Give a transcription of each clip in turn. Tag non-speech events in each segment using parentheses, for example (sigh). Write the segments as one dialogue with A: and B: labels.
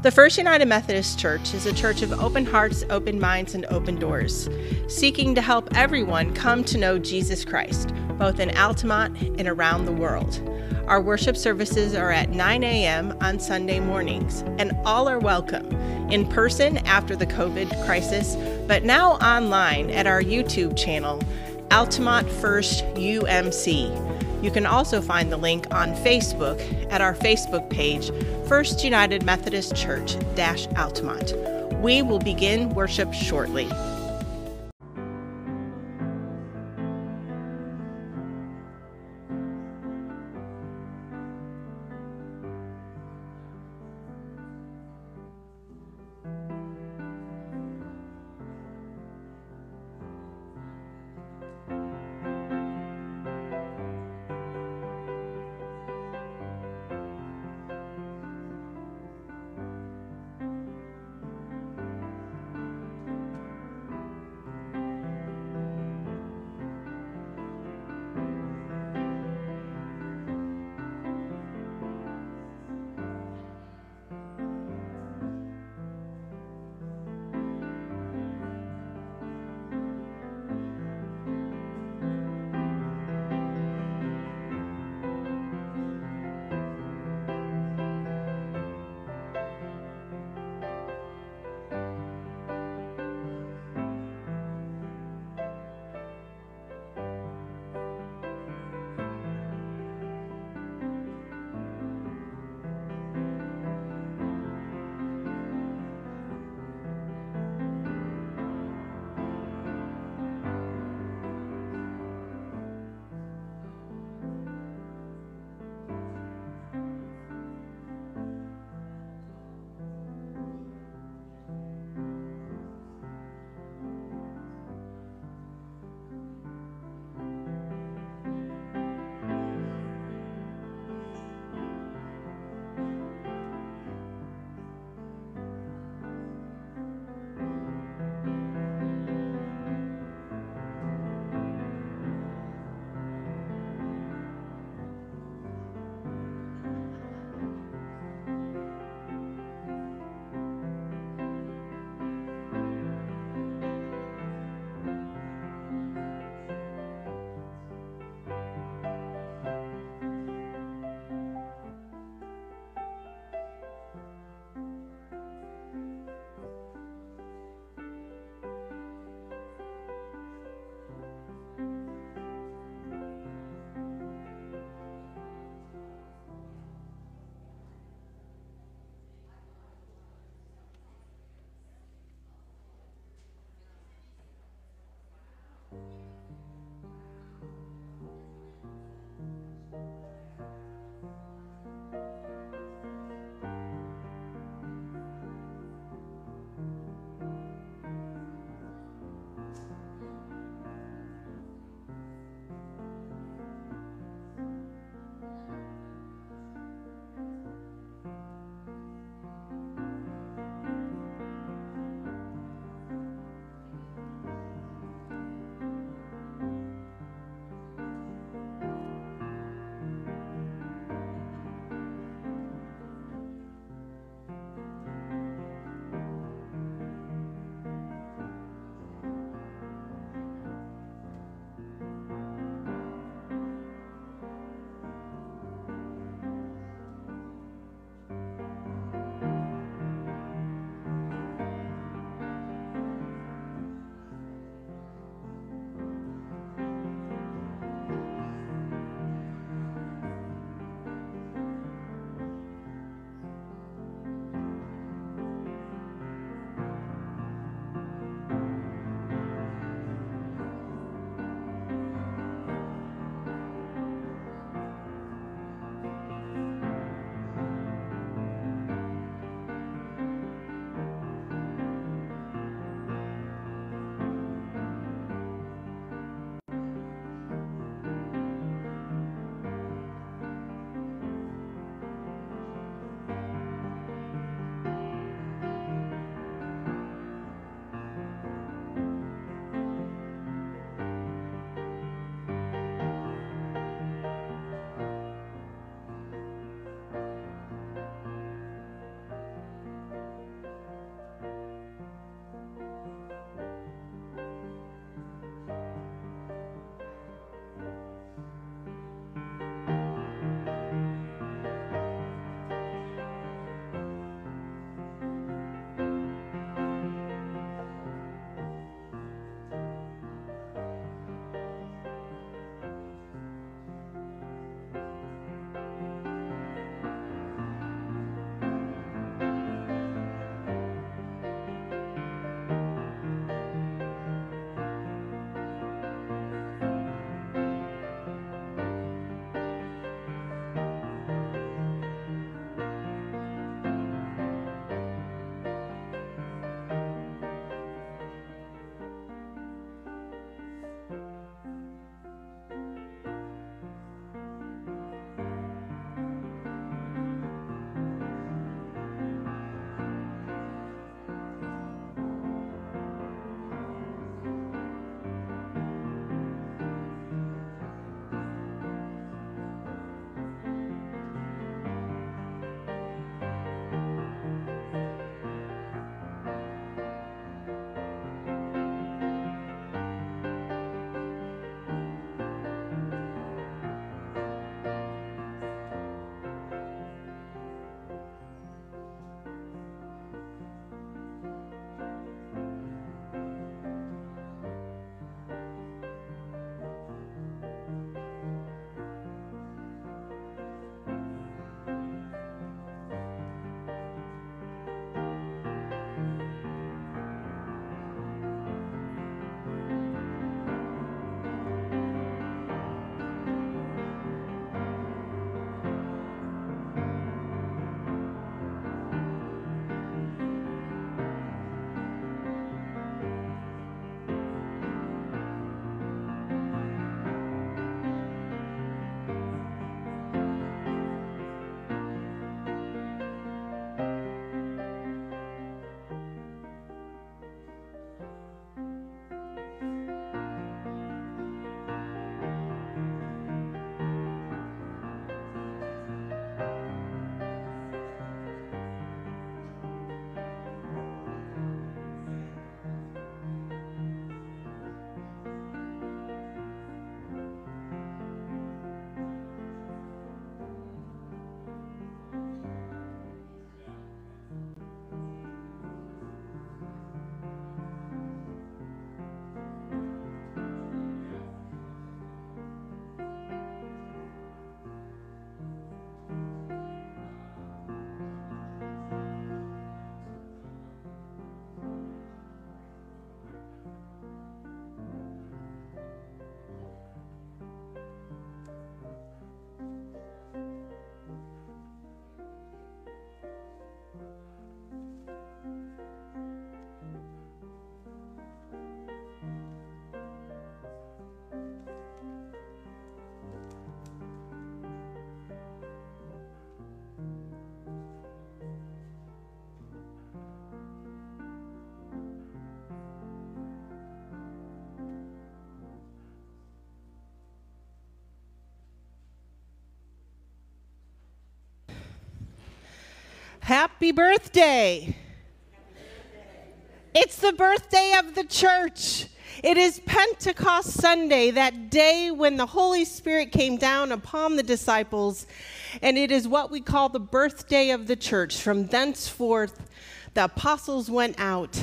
A: The First United Methodist Church is a church of open hearts, open minds, and open doors, seeking to help everyone come to know Jesus Christ, both in Altamont and around the world. Our worship services are at 9 a.m. on Sunday mornings, and all are welcome in person after the COVID crisis, but now online at our YouTube channel, Altamont First UMC. You can also find the link on Facebook at our Facebook page, First United Methodist Church Altamont. We will begin worship shortly. Happy birthday. It's the birthday of the church. It is Pentecost Sunday, that day when the Holy Spirit came down upon the disciples, and it is what we call the birthday of the church. From thenceforth, the apostles went out,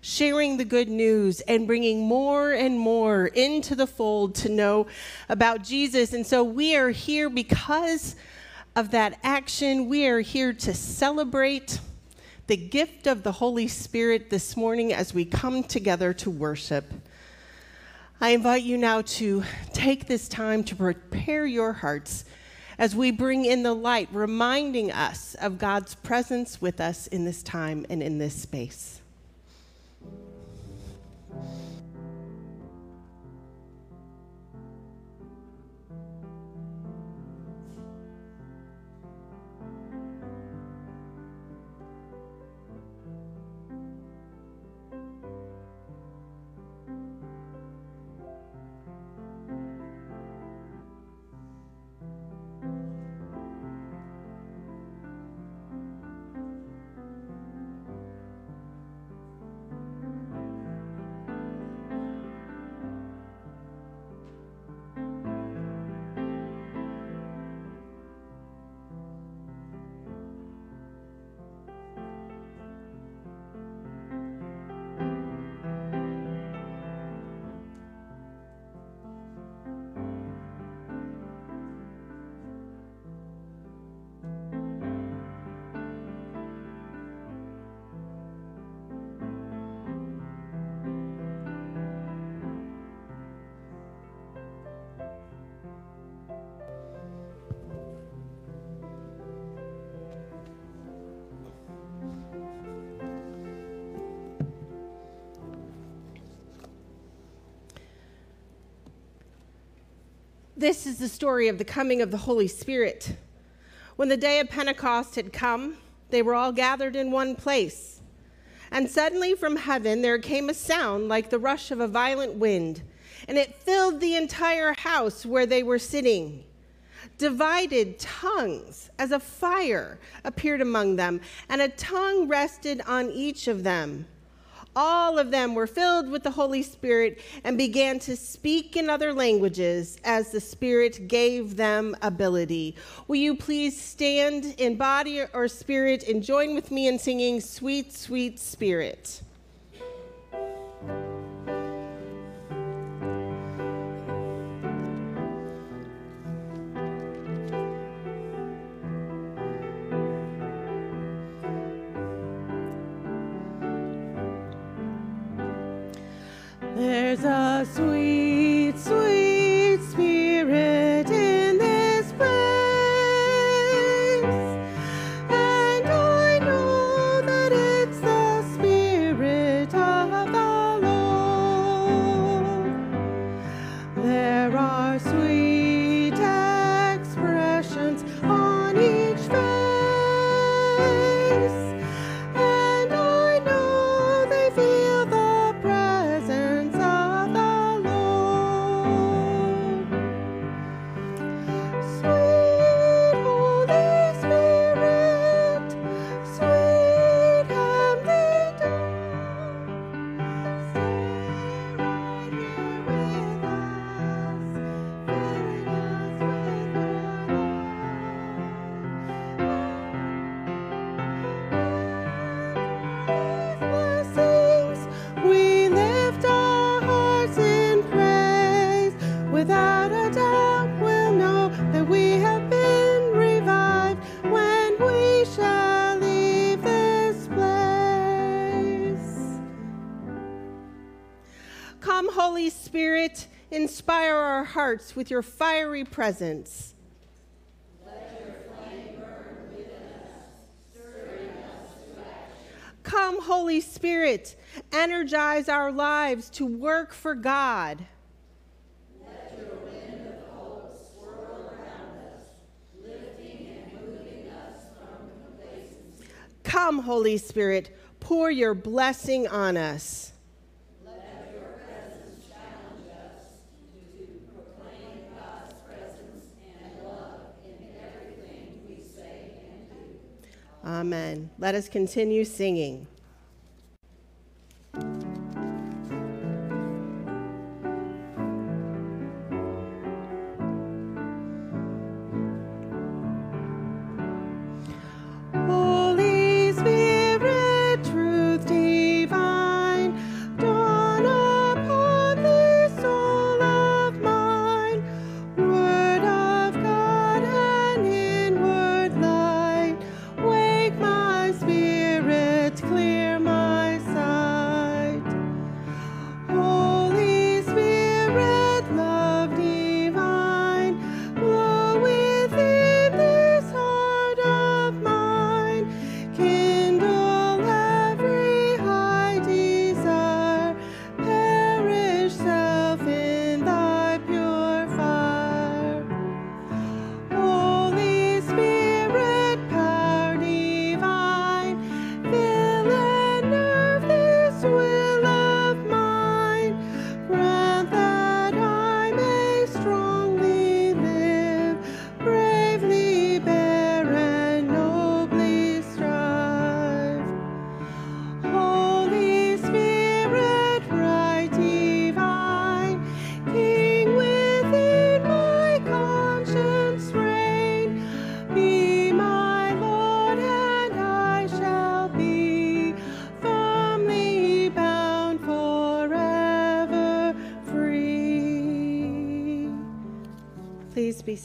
A: sharing the good news and bringing more and more into the fold to know about Jesus. And so we are here because of that action. We are here to celebrate the gift of the Holy Spirit this morning as we come together to worship. I invite you now to take this time to prepare your hearts as we bring in the light, reminding us of God's presence with us in this time and in this space. This is the story of the coming of the Holy Spirit. When the day of Pentecost had come, they were all gathered in one place. And suddenly from heaven there came a sound like the rush of a violent wind, and it filled the entire house where they were sitting. Divided tongues as a fire appeared among them, and a tongue rested on each of them all of them were filled with the Holy Spirit and began to speak in other languages as the Spirit gave them ability. Will you please stand in body or spirit and join with me in singing Sweet, Sweet Spirit? There's a sweet, hearts with your fiery presence. Come, Holy Spirit, energize our lives to work for God. Come, Holy Spirit, pour your blessing on us. Amen. Let us continue singing.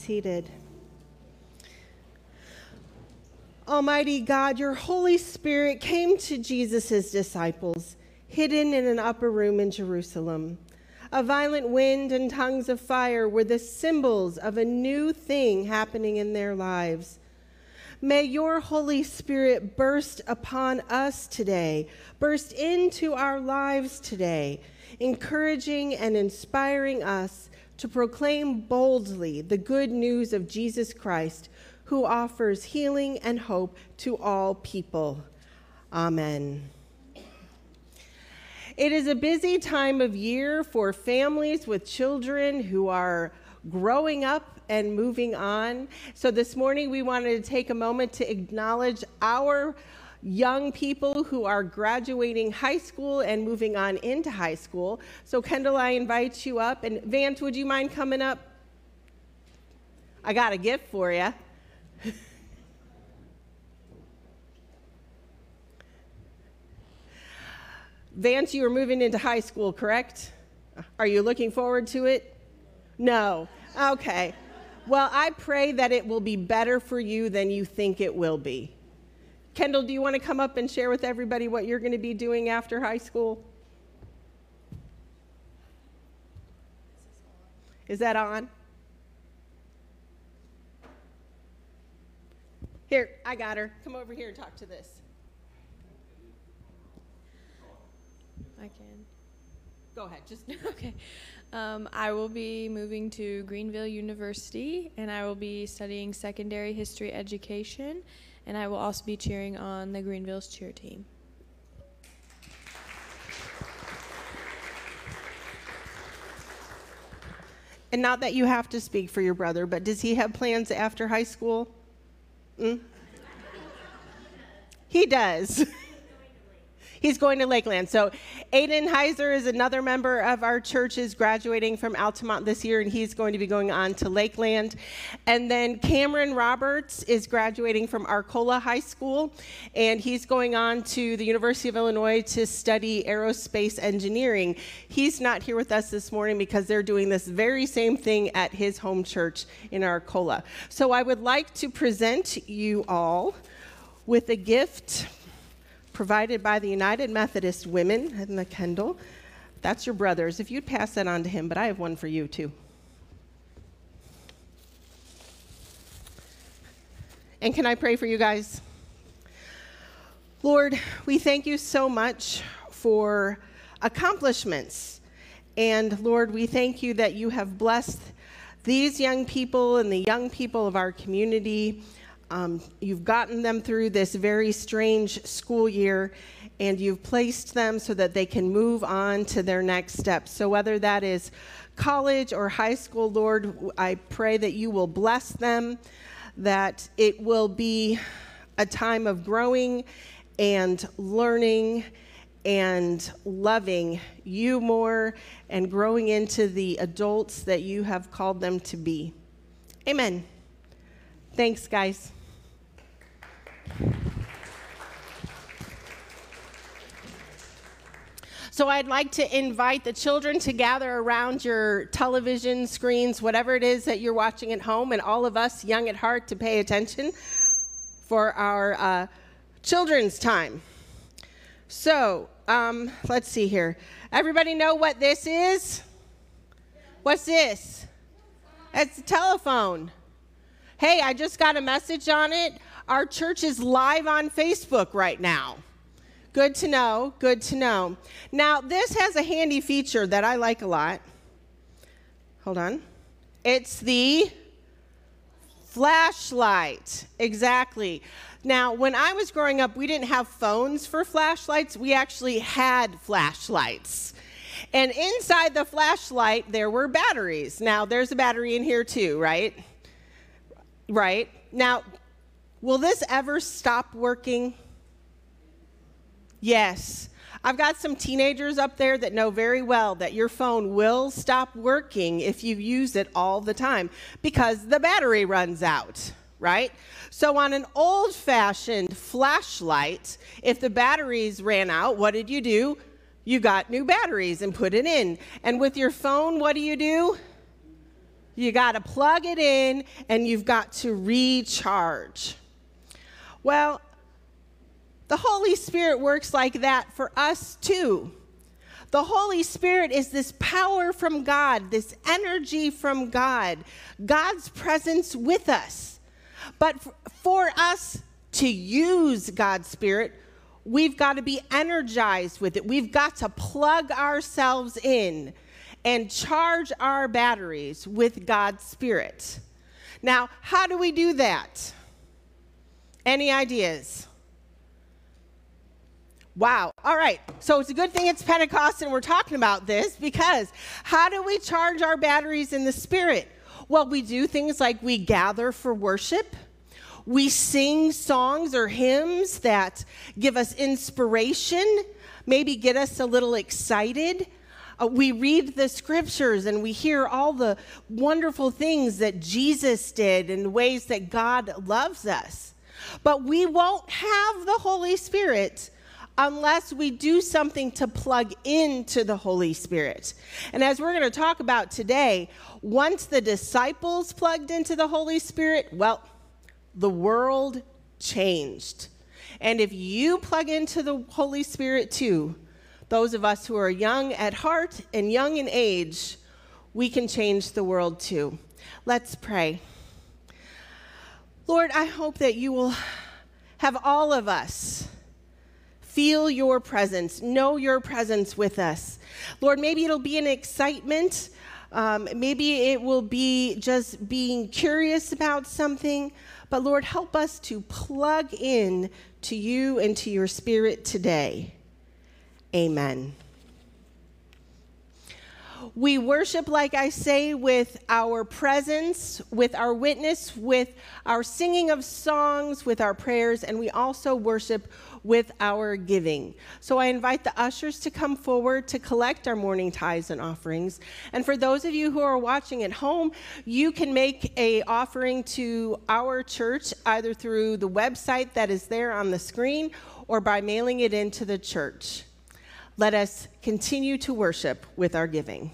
A: Seated. Almighty God, your Holy Spirit came to Jesus' disciples, hidden in an upper room in Jerusalem. A violent wind and tongues of fire were the symbols of a new thing happening in their lives. May your Holy Spirit burst upon us today, burst into our lives today, encouraging and inspiring us to proclaim boldly the good news of Jesus Christ, who offers healing and hope to all people. Amen. It is a busy time of year for families with children who are growing up and moving on. So this morning we wanted to take a moment to acknowledge our young people who are graduating high school and moving on into high school. So, Kendall, I invite you up. And Vance, would you mind coming up? I got a gift for you. (laughs) Vance, you are moving into high school, correct? Are you looking forward to it? No. Okay. Well, I pray that it will be better for you than you think it will be. Kendall, do you want to come up and share with everybody what you're going to be doing after high school? Is that on? Here, I got her. Come over here and talk to this.
B: I can.
A: Go ahead. Just (laughs)
B: okay. Um, I will be moving to Greenville University, and I will be studying secondary history education and I will also be cheering on the Greenville's cheer team.
A: And not that you have to speak for your brother, but does he have plans after high school? Mm? he does. (laughs) He's going to Lakeland. So Aiden Heiser is another member of our church, is graduating from Altamont this year, and he's going to be going on to Lakeland. And then Cameron Roberts is graduating from Arcola High School, and he's going on to the University of Illinois to study aerospace engineering. He's not here with us this morning because they're doing this very same thing at his home church in Arcola. So I would like to present you all with a gift provided by the United Methodist Women in the Kendall. That's your brother's. If you'd pass that on to him, but I have one for you too. And can I pray for you guys? Lord, we thank you so much for accomplishments. And Lord, we thank you that you have blessed these young people and the young people of our community um, you've gotten them through this very strange school year, and you've placed them so that they can move on to their next steps. So, whether that is college or high school, Lord, I pray that you will bless them, that it will be a time of growing and learning and loving you more and growing into the adults that you have called them to be. Amen. Thanks, guys. So I'd like to invite the children to gather around your television screens, whatever it is that you're watching at home, and all of us young at heart to pay attention for our uh, children's time. So um, let's see here. Everybody know what this is? What's this? It's a telephone. Hey, I just got a message on it. Our church is live on Facebook right now. Good to know. Good to know. Now, this has a handy feature that I like a lot. Hold on. It's the flashlight. Exactly. Now, when I was growing up, we didn't have phones for flashlights. We actually had flashlights. And inside the flashlight, there were batteries. Now, there's a battery in here too, right? Right. Now, will this ever stop working? Yes. I've got some teenagers up there that know very well that your phone will stop working if you use it all the time because the battery runs out, right? So, on an old fashioned flashlight, if the batteries ran out, what did you do? You got new batteries and put it in. And with your phone, what do you do? You got to plug it in and you've got to recharge. Well, the Holy Spirit works like that for us too. The Holy Spirit is this power from God, this energy from God, God's presence with us. But for us to use God's Spirit, we've got to be energized with it. We've got to plug ourselves in and charge our batteries with God's Spirit. Now, how do we do that? Any ideas? Wow. All right. So it's a good thing it's Pentecost and we're talking about this because how do we charge our batteries in the Spirit? Well, we do things like we gather for worship. We sing songs or hymns that give us inspiration, maybe get us a little excited. Uh, we read the scriptures and we hear all the wonderful things that Jesus did and ways that God loves us. But we won't have the Holy Spirit unless we do something to plug into the Holy Spirit. And as we're going to talk about today, once the disciples plugged into the Holy Spirit, well, the world changed. And if you plug into the Holy Spirit too, those of us who are young at heart and young in age, we can change the world too. Let's pray. Lord, I hope that you will have all of us feel your presence, know your presence with us. Lord, maybe it'll be an excitement. Um, maybe it will be just being curious about something. But Lord, help us to plug in to you and to your spirit today. Amen. We worship, like I say, with our presence, with our witness, with our singing of songs, with our prayers, and we also worship with our giving. So I invite the ushers to come forward to collect our morning tithes and offerings. And for those of you who are watching at home, you can make a offering to our church either through the website that is there on the screen or by mailing it into the church. Let us continue to worship with our giving.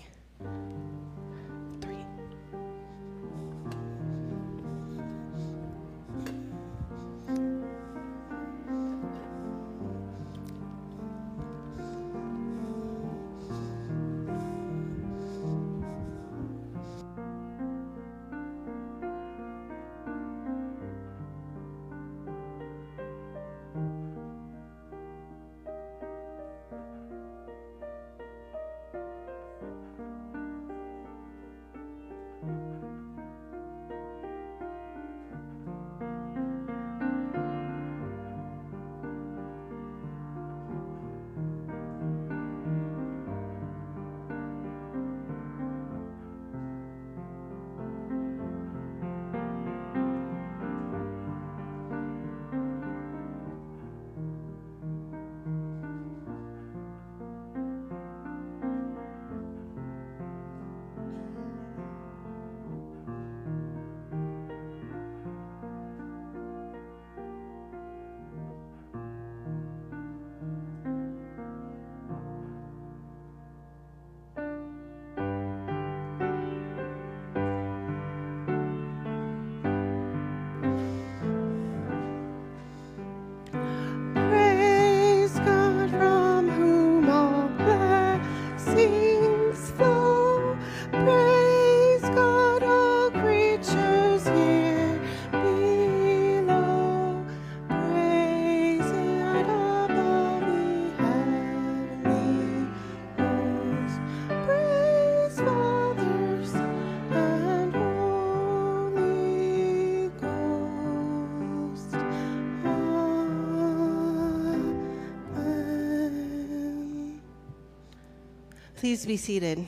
A: Please be seated.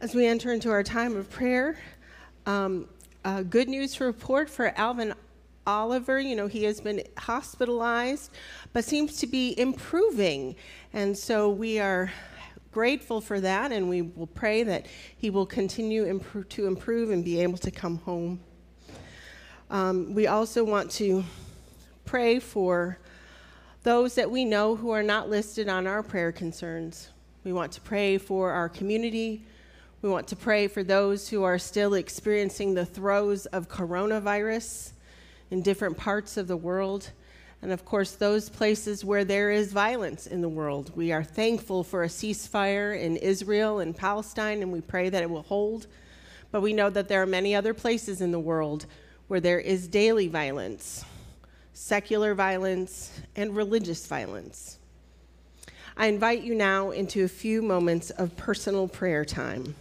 A: As we enter into our time of prayer, um, uh, good news report for Alvin Oliver. You know, he has been hospitalized, but seems to be improving. And so we are grateful for that, and we will pray that he will continue to improve and be able to come home. Um, we also want to pray for those that we know who are not listed on our prayer concerns. We want to pray for our community. We want to pray for those who are still experiencing the throes of coronavirus in different parts of the world. And of course, those places where there is violence in the world. We are thankful for a ceasefire in Israel and Palestine, and we pray that it will hold. But we know that there are many other places in the world where there is daily violence secular violence, and religious violence. I invite you now into a few moments of personal prayer time.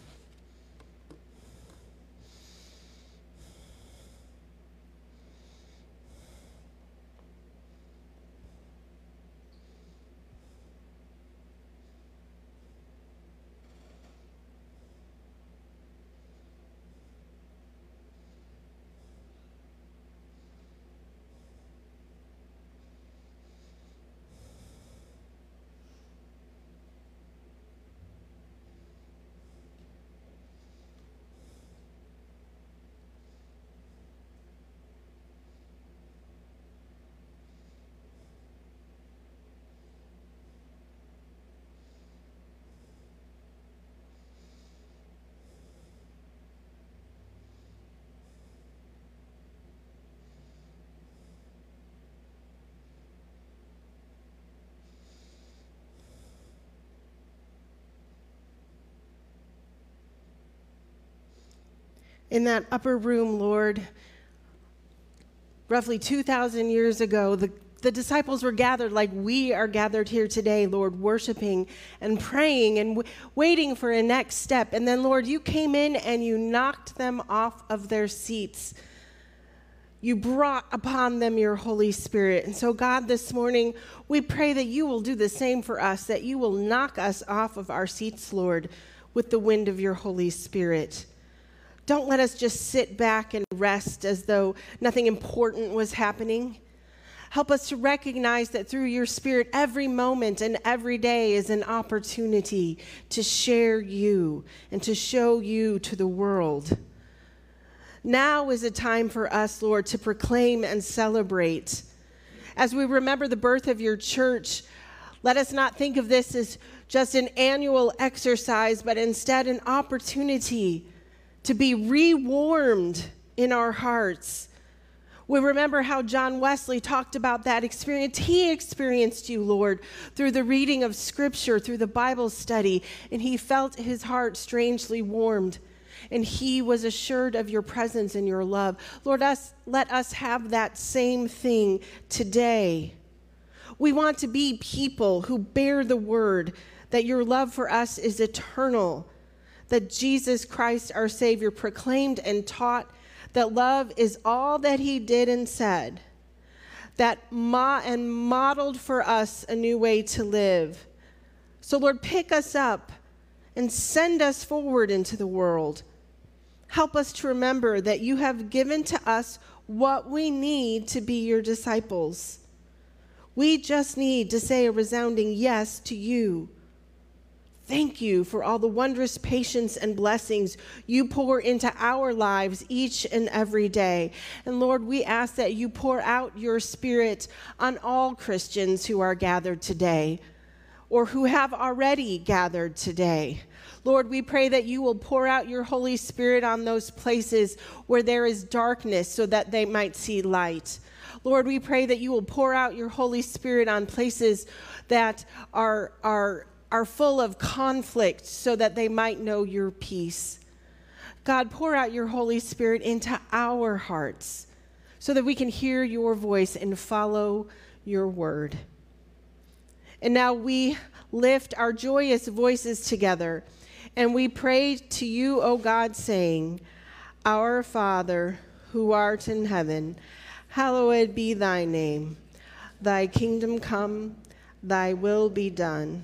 A: In that upper room, Lord, roughly 2,000 years ago, the, the disciples were gathered like we are gathered here today, Lord, worshiping and praying and w- waiting for a next step. And then, Lord, you came in and you knocked them off of their seats. You brought upon them your Holy Spirit. And so, God, this morning, we pray that you will do the same for us, that you will knock us off of our seats, Lord, with the wind of your Holy Spirit. Don't let us just sit back and rest as though nothing important was happening. Help us to recognize that through your Spirit, every moment and every day is an opportunity to share you and to show you to the world. Now is a time for us, Lord, to proclaim and celebrate. As we remember the birth of your church, let us not think of this as just an annual exercise, but instead an opportunity to be rewarmed in our hearts. We remember how John Wesley talked about that experience. He experienced you, Lord, through the reading of Scripture, through the Bible study, and he felt his heart strangely warmed. And he was assured of your presence and your love. Lord, us, let us have that same thing today. We want to be people who bear the word that your love for us is eternal that Jesus Christ, our Savior, proclaimed and taught that love is all that he did and said, that ma- and modeled for us a new way to live. So, Lord, pick us up and send us forward into the world. Help us to remember that you have given to us what we need to be your disciples. We just need to say a resounding yes to you. Thank you for all the wondrous patience and blessings you pour into our lives each and every day. And Lord, we ask that you pour out your spirit on all Christians who are gathered today or who have already gathered today. Lord, we pray that you will pour out your Holy Spirit on those places where there is darkness so that they might see light. Lord, we pray that you will pour out your Holy Spirit on places that are, are are full of conflict so that they might know your peace. God, pour out your Holy Spirit into our hearts so that we can hear your voice and follow your word. And now we lift our joyous voices together and we pray to you, O God, saying, Our Father, who art in heaven, hallowed be thy name. Thy kingdom come Thy will be done,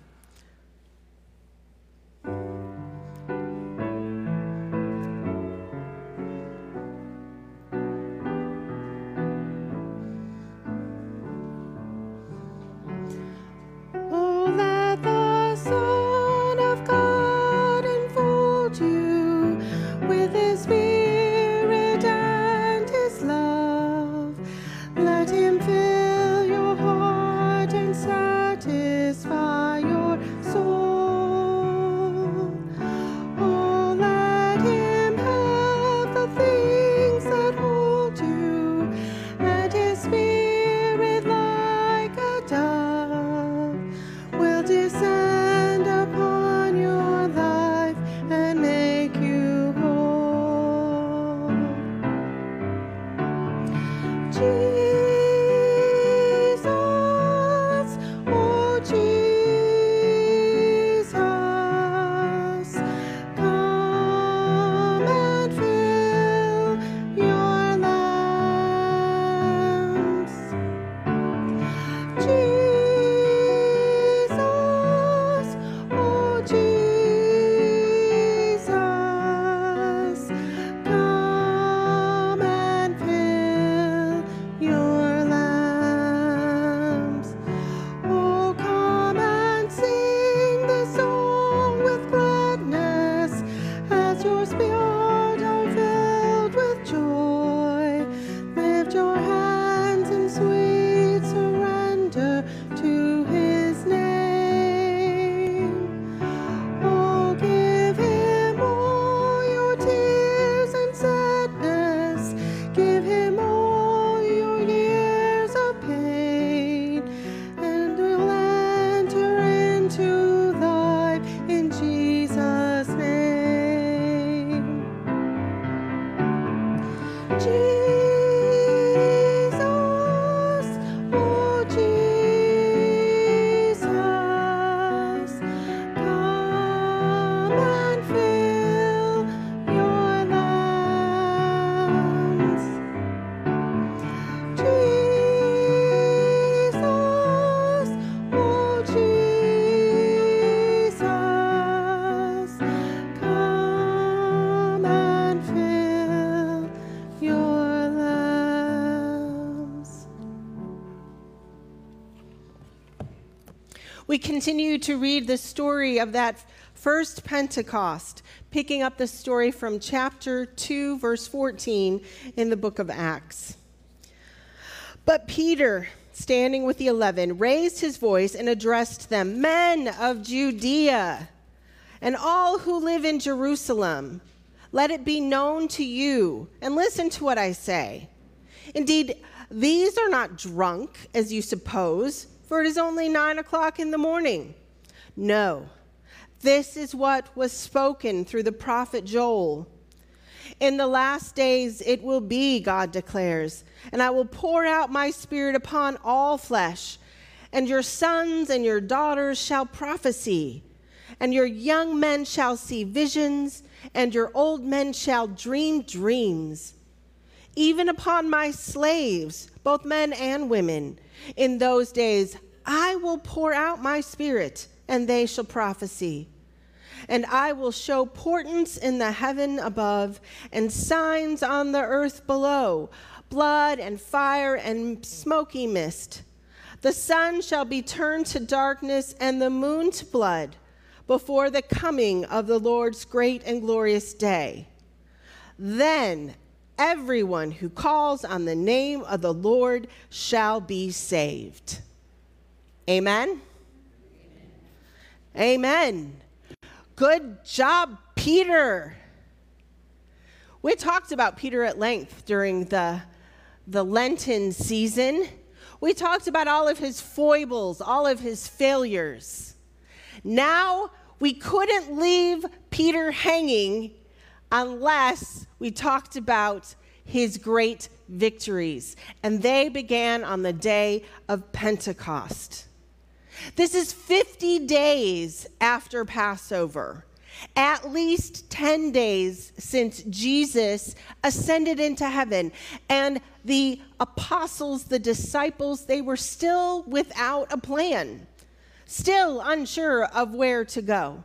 A: We continue to read the story of that first Pentecost, picking up the story from chapter 2, verse 14 in the book of Acts. But Peter, standing with the eleven, raised his voice and addressed them Men of Judea, and all who live in Jerusalem, let it be known to you, and listen to what I say. Indeed, these are not drunk, as you suppose for it is only nine o'clock in the morning. No, this is what was spoken through the prophet Joel. In the last days it will be, God declares, and I will pour out my spirit upon all flesh, and your sons and your daughters shall prophesy, and your young men shall see visions, and your old men shall dream dreams. Even upon my slaves, both men and women, in those days, I will pour out my spirit, and they shall prophesy. And I will show portents in the heaven above, and signs on the earth below blood and fire and smoky mist. The sun shall be turned to darkness, and the moon to blood, before the coming of the Lord's great and glorious day. Then everyone who calls on the name of the Lord shall be saved. Amen? Amen. Good job, Peter. We talked about Peter at length during the, the Lenten season. We talked about all of his foibles, all of his failures. Now, we couldn't leave Peter hanging unless we talked about his great victories. And they began on the day of Pentecost. This is 50 days after Passover, at least 10 days since Jesus ascended into heaven. And the apostles, the disciples, they were still without a plan, still unsure of where to go.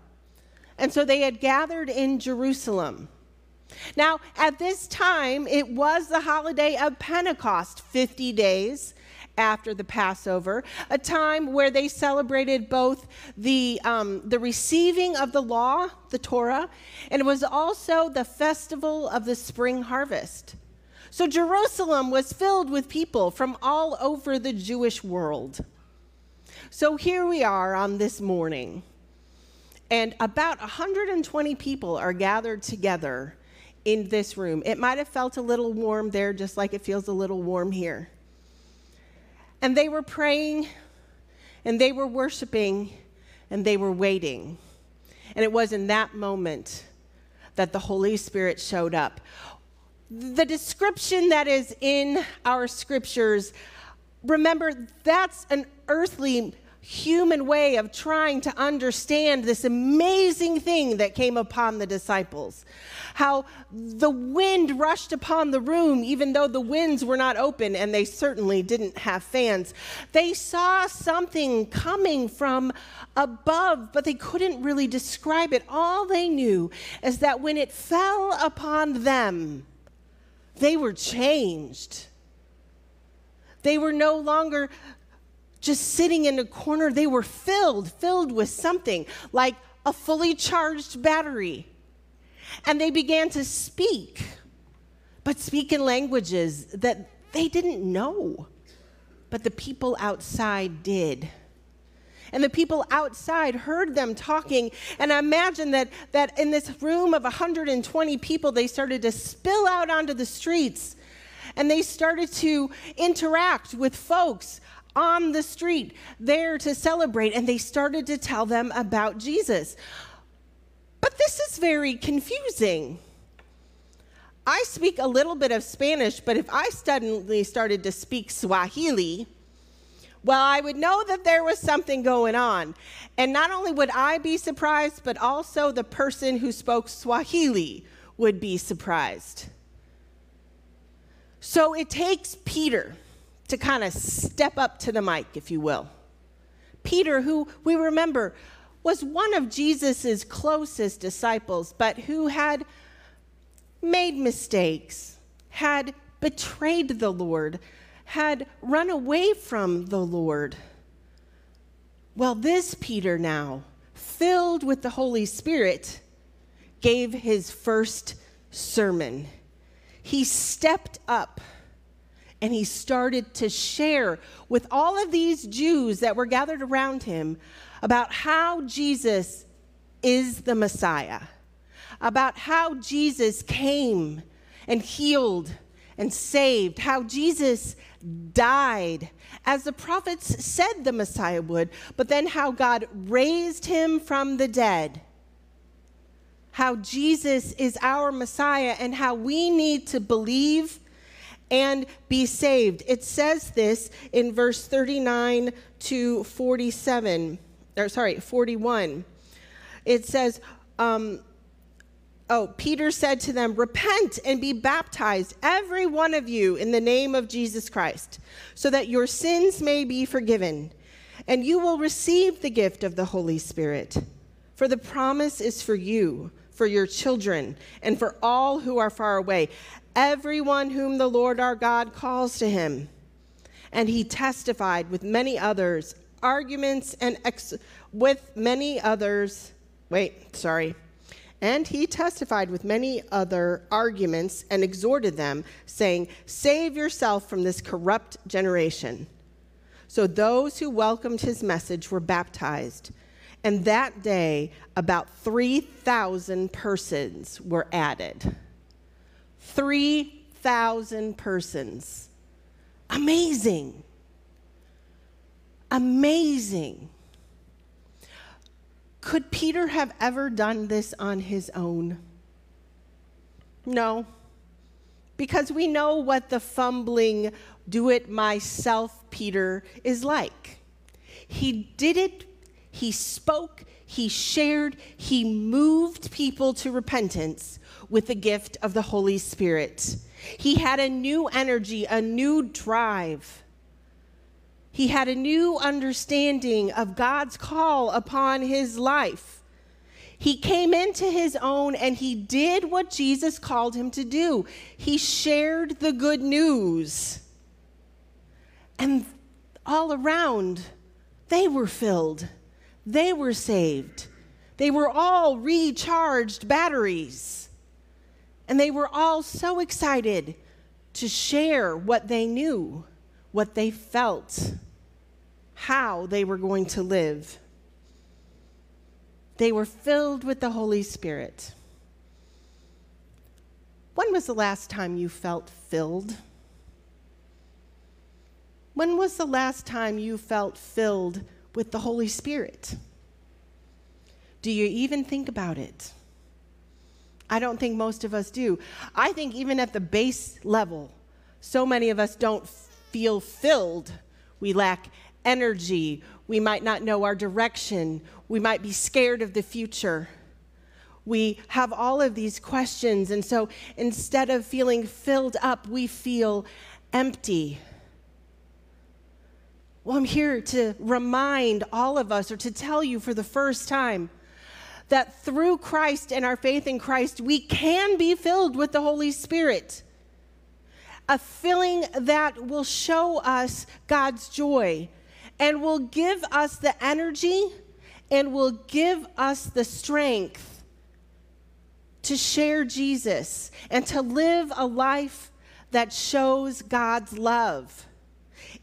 A: And so they had gathered in Jerusalem. Now, at this time, it was the holiday of Pentecost, 50 days after the Passover, a time where they celebrated both the, um, the receiving of the law, the Torah, and it was also the festival of the spring harvest. So Jerusalem was filled with people from all over the Jewish world. So here we are on this morning, and about 120 people are gathered together in this room. It might have felt a little warm there, just like it feels a little warm here. And they were praying, and they were worshiping, and they were waiting. And it was in that moment that the Holy Spirit showed up. The description that is in our scriptures, remember, that's an earthly human way of trying to understand this amazing thing that came upon the disciples. How the wind rushed upon the room, even though the winds were not open and they certainly didn't have fans. They saw something coming from above, but they couldn't really describe it. All they knew is that when it fell upon them, they were changed. They were no longer just sitting in a corner. They were filled, filled with something like a fully charged battery. And they began to speak, but speak in languages that they didn't know, but the people outside did. And the people outside heard them talking. And I imagine that, that in this room of 120 people, they started to spill out onto the streets and they started to interact with folks on the street there to celebrate, and they started to tell them about Jesus. But this is very confusing. I speak a little bit of Spanish, but if I suddenly started to speak Swahili, well, I would know that there was something going on. And not only would I be surprised, but also the person who spoke Swahili would be surprised. So it takes Peter to kind of step up to the mic, if you will. Peter, who we remember was one of Jesus' closest disciples, but who had made mistakes, had betrayed the Lord, had run away from the Lord. Well, this Peter now, filled with the Holy Spirit, gave his first sermon. He stepped up and he started to share with all of these Jews that were gathered around him about how Jesus is the Messiah, about how Jesus came and healed and saved, how Jesus died as the prophets said the Messiah would, but then how God raised him from the dead. How Jesus is our Messiah and how we need to believe and be saved. It says this in verse 39 to 47, or sorry, 41. It says, um, Oh, Peter said to them, Repent and be baptized, every one of you, in the name of Jesus Christ, so that your sins may be forgiven, and you will receive the gift of the Holy Spirit. For the promise is for you, for your children, and for all who are far away everyone whom the Lord our God calls to him. And he testified with many others, arguments and ex- with many others. Wait, sorry. And he testified with many other arguments and exhorted them, saying, Save yourself from this corrupt generation. So those who welcomed his message were baptized. And that day, about 3,000 persons were added. 3,000 persons. Amazing. Amazing. could Peter have ever done this on his own? No. Because we know what the fumbling, do it myself Peter is like. He did it, he spoke, he shared, he moved people to repentance with the gift of the Holy Spirit. He had a new energy, a new drive. He had a new understanding of God's call upon his life. He came into his own and he did what Jesus called him to do. He shared the good news. And all around, they were filled, they were saved. They were all recharged batteries. And they were all so excited to share what they knew, what they felt, how they were going to live. They were filled with the Holy Spirit. When was the last time you felt filled? When was the last time you felt filled with the Holy Spirit? Do you even think about it? I don't think most of us do. I think even at the base level, so many of us don't feel filled. We lack energy. We might not know our direction. We might be scared of the future. We have all of these questions. And so instead of feeling filled up, we feel empty. Well, I'm here to remind all of us, or to tell you for the first time, that through Christ and our faith in Christ, we can be filled with the Holy Spirit. A filling that will show us God's joy and will give us the energy and will give us the strength to share Jesus and to live a life that shows God's love.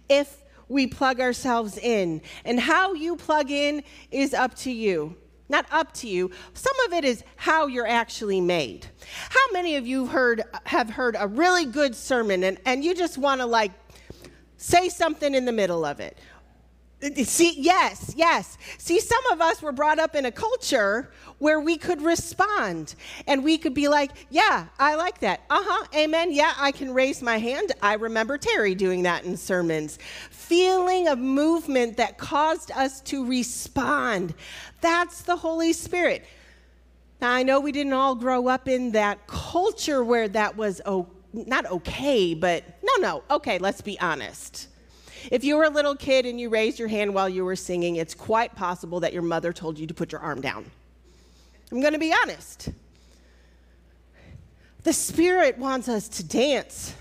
A: If we plug ourselves in, and how you plug in is up to you not up to you. Some of it is how you're actually made. How many of you heard have heard a really good sermon and, and you just want to like say something in the middle of it? See, yes, yes. See, some of us were brought up in a culture where we could respond and we could be like, yeah, I like that. Uh huh, amen. Yeah, I can raise my hand. I remember Terry doing that in sermons. Feeling of movement that caused us to respond. That's the Holy Spirit. Now, I know we didn't all grow up in that culture where that was oh, not okay, but no, no, okay, let's be honest if you were a little kid and you raised your hand while you were singing, it's quite possible that your mother told you to put your arm down. I'm going to be honest. The Spirit wants us to dance.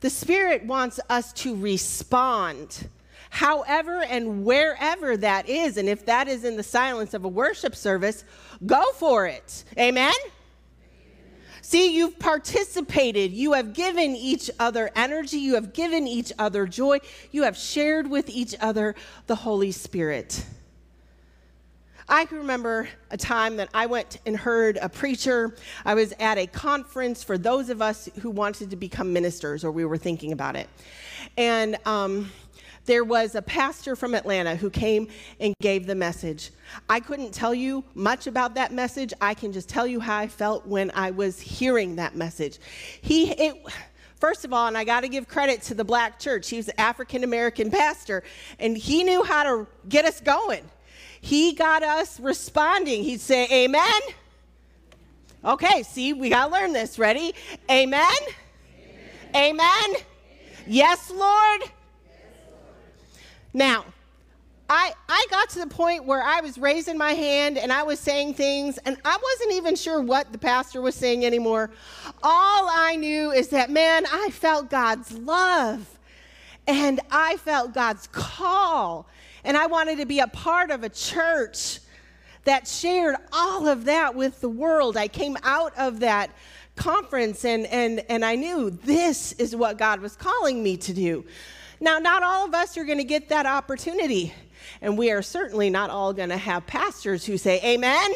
A: The Spirit wants us to respond, however and wherever that is. And if that is in the silence of a worship service, go for it. Amen? See, you've participated. You have given each other energy. You have given each other joy. You have shared with each other the Holy Spirit. I can remember a time that I went and heard a preacher. I was at a conference for those of us who wanted to become ministers, or we were thinking about it. And um, there was a pastor from Atlanta who came and gave the message. I couldn't tell you much about that message. I can just tell you how I felt when I was hearing that message. He, it, first of all, and I got to give credit to the black church, he was an African American pastor, and he knew how to get us going. He got us responding. He'd say, Amen. Okay, see, we got to learn this. Ready? Amen. Amen. Amen. Yes, Lord. Now, I, I got to the point where I was raising my hand and I was saying things, and I wasn't even sure what the pastor was saying anymore. All I knew is that, man, I felt God's love and I felt God's call, and I wanted to be a part of a church that shared all of that with the world. I came out of that conference and, and, and I knew this is what God was calling me to do. Now, not all of us are going to get that opportunity. And we are certainly not all going to have pastors who say, Amen.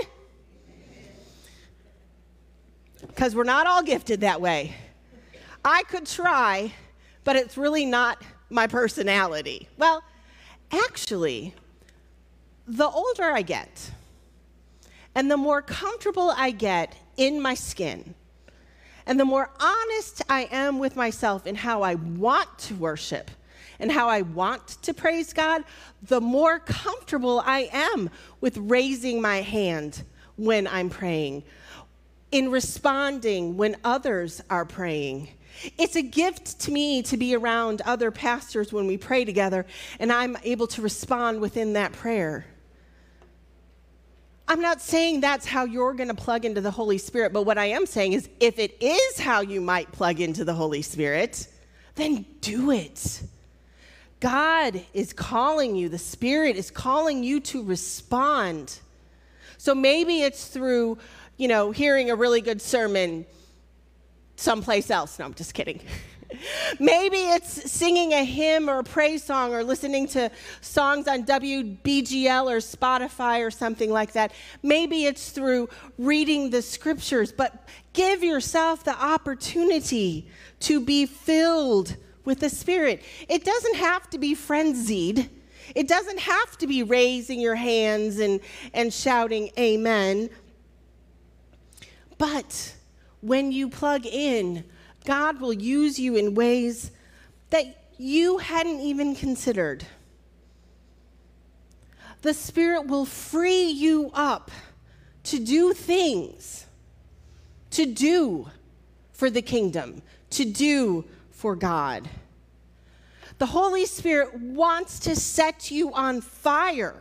A: Because we're not all gifted that way. I could try, but it's really not my personality. Well, actually, the older I get, And the more comfortable I get in my skin, and the more honest I am with myself in how I want to worship and how I want to praise God, the more comfortable I am with raising my hand when I'm praying, in responding when others are praying. It's a gift to me to be around other pastors when we pray together, and I'm able to respond within that prayer. I'm not saying that's how you're going to plug into the Holy Spirit, but what I am saying is if it is how you might plug into the Holy Spirit, then do it. God is calling you, the Spirit is calling you to respond. So maybe it's through, you know, hearing a really good sermon someplace else. No, I'm just kidding. (laughs) Maybe it's singing a hymn or a praise song or listening to songs on WBGL or Spotify or something like that. Maybe it's through reading the scriptures, but give yourself the opportunity to be filled with the Spirit. It doesn't have to be frenzied. It doesn't have to be raising your hands and, and shouting amen. But when you plug in, God will use you in ways that you hadn't even considered. The Spirit will free you up to do things, to do for the kingdom, to do for God. The Holy Spirit wants to set you on fire.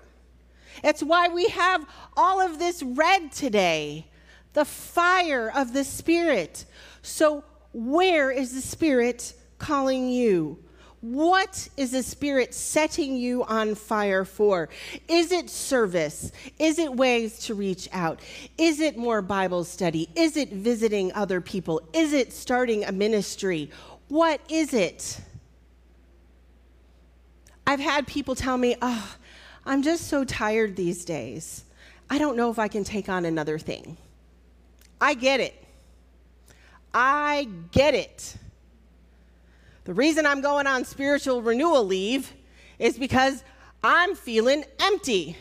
A: It's why we have all of this red today the fire of the Spirit. So, where is the Spirit calling you? What is the Spirit setting you on fire for? Is it service? Is it ways to reach out? Is it more Bible study? Is it visiting other people? Is it starting a ministry? What is it? I've had people tell me, oh, I'm just so tired these days. I don't know if I can take on another thing. I get it. I get it. The reason I'm going on spiritual renewal leave is because I'm feeling empty.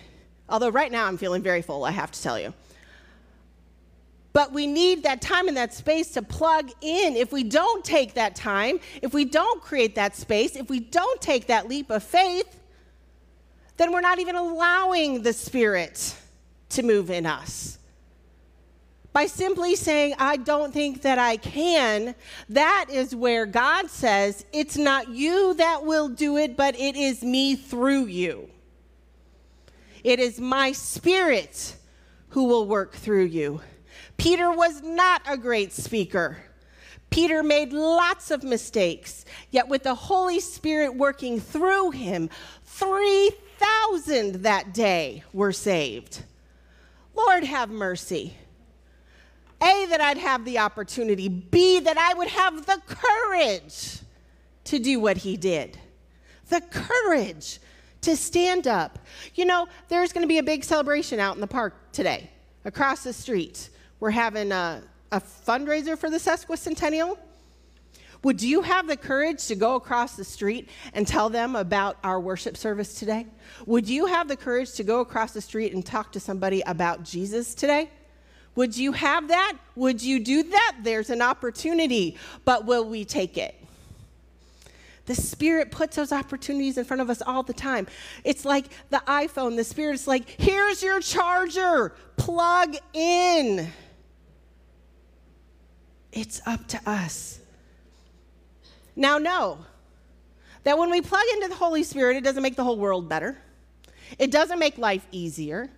A: Although right now I'm feeling very full, I have to tell you. But we need that time and that space to plug in. If we don't take that time, if we don't create that space, if we don't take that leap of faith, then we're not even allowing the Spirit to move in us by simply saying, I don't think that I can, that is where God says, It's not you that will do it, but it is me through you. It is my spirit who will work through you. Peter was not a great speaker. Peter made lots of mistakes, yet with the Holy Spirit working through him, 3,000 that day were saved. Lord, have mercy. A, that I'd have the opportunity. B, that I would have the courage to do what he did. The courage to stand up. You know, there's going to be a big celebration out in the park today, across the street. We're having a, a fundraiser for the sesquicentennial. Would you have the courage to go across the street and tell them about our worship service today? Would you have the courage to go across the street and talk to somebody about Jesus today? Would you have that? Would you do that? There's an opportunity, but will we take it? The Spirit puts those opportunities in front of us all the time. It's like the iPhone. The Spirit's like, here's your charger, plug in. It's up to us. Now, know that when we plug into the Holy Spirit, it doesn't make the whole world better, it doesn't make life easier.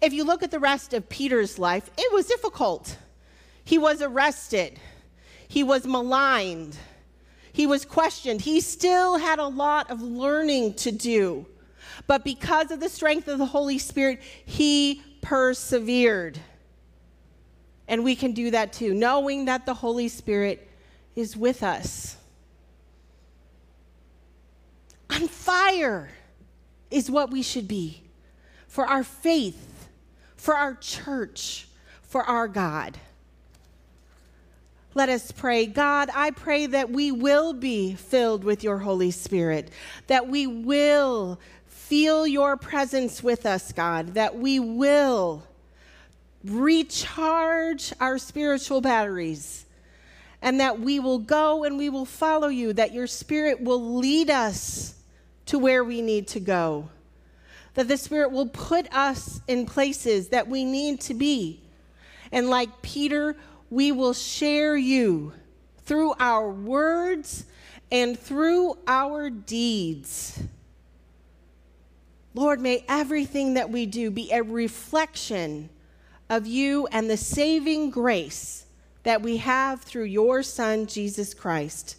A: If you look at the rest of Peter's life, it was difficult. He was arrested, he was maligned, he was questioned. He still had a lot of learning to do. But because of the strength of the Holy Spirit, he persevered. And we can do that too, knowing that the Holy Spirit is with us. On fire is what we should be for our faith for our church, for our God. Let us pray. God, I pray that we will be filled with your Holy Spirit, that we will feel your presence with us, God, that we will recharge our spiritual batteries and that we will go and we will follow you, that your spirit will lead us to where we need to go, that the spirit will put us in places that we need to be. And like Peter, we will share you through our words and through our deeds. Lord, may everything that we do be a reflection of you and the saving grace that we have through your Son, Jesus Christ,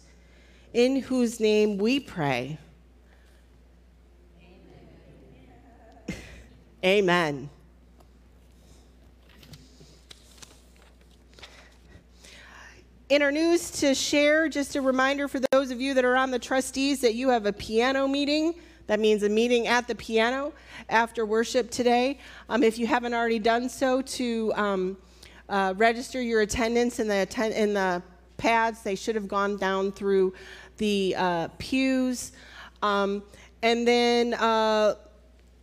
A: in whose name we pray. Amen. (laughs) Amen. In our news to share, just a reminder for those of you that are on the trustees that you have a piano meeting. That means a meeting at the piano after worship today. Um, if you haven't already done so, to um, uh, register your attendance in the, atten- in the pads. They should have gone down through the uh, pews. Um, and then uh,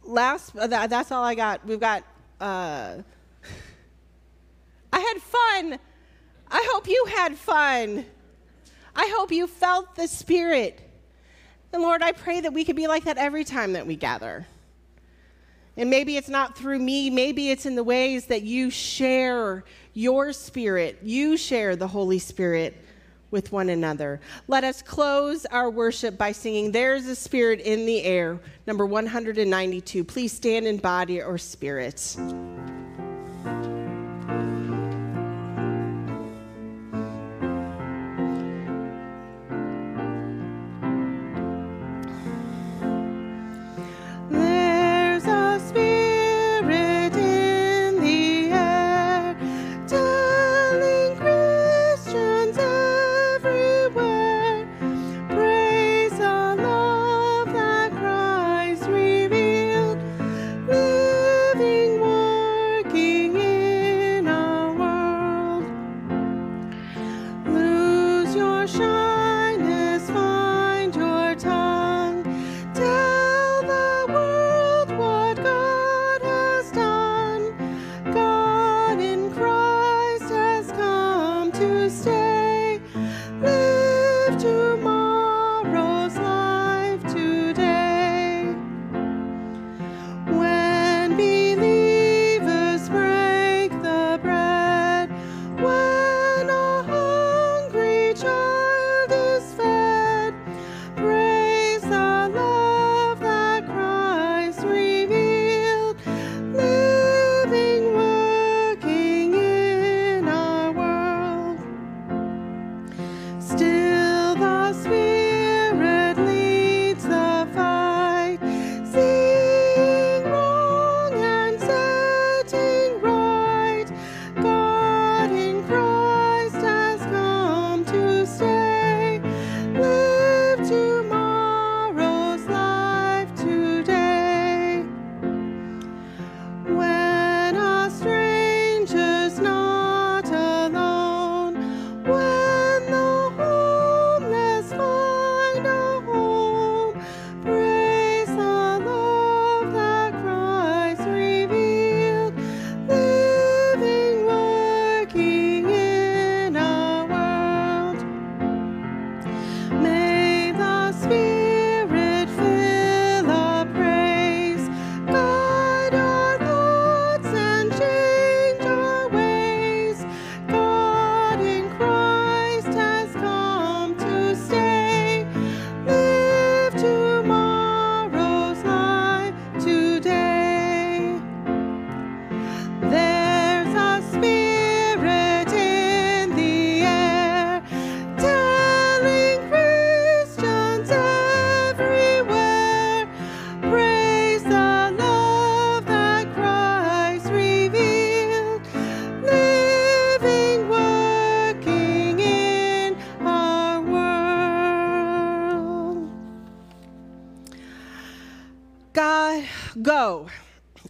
A: last, uh, that, that's all I got. We've got, uh, (laughs) I had fun. I hope you had fun. I hope you felt the Spirit. And Lord, I pray that we could be like that every time that we gather. And maybe it's not through me, maybe it's in the ways that you share your spirit, you share the Holy Spirit with one another. Let us close our worship by singing There's a Spirit in the Air, number 192. Please stand in body or spirit.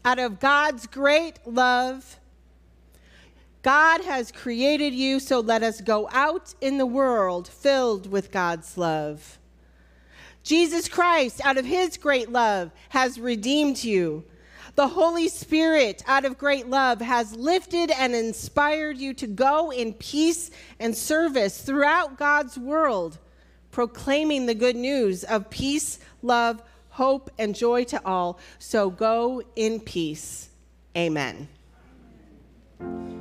A: out of God's great love. God has created you, so let us go out in the world filled with God's love. Jesus Christ, out of his great love, has redeemed you. The Holy Spirit, out of great love, has lifted and inspired you to go in peace and service throughout God's world, proclaiming the good news of peace, love, hope, and joy to all. So go in peace. Amen. Amen.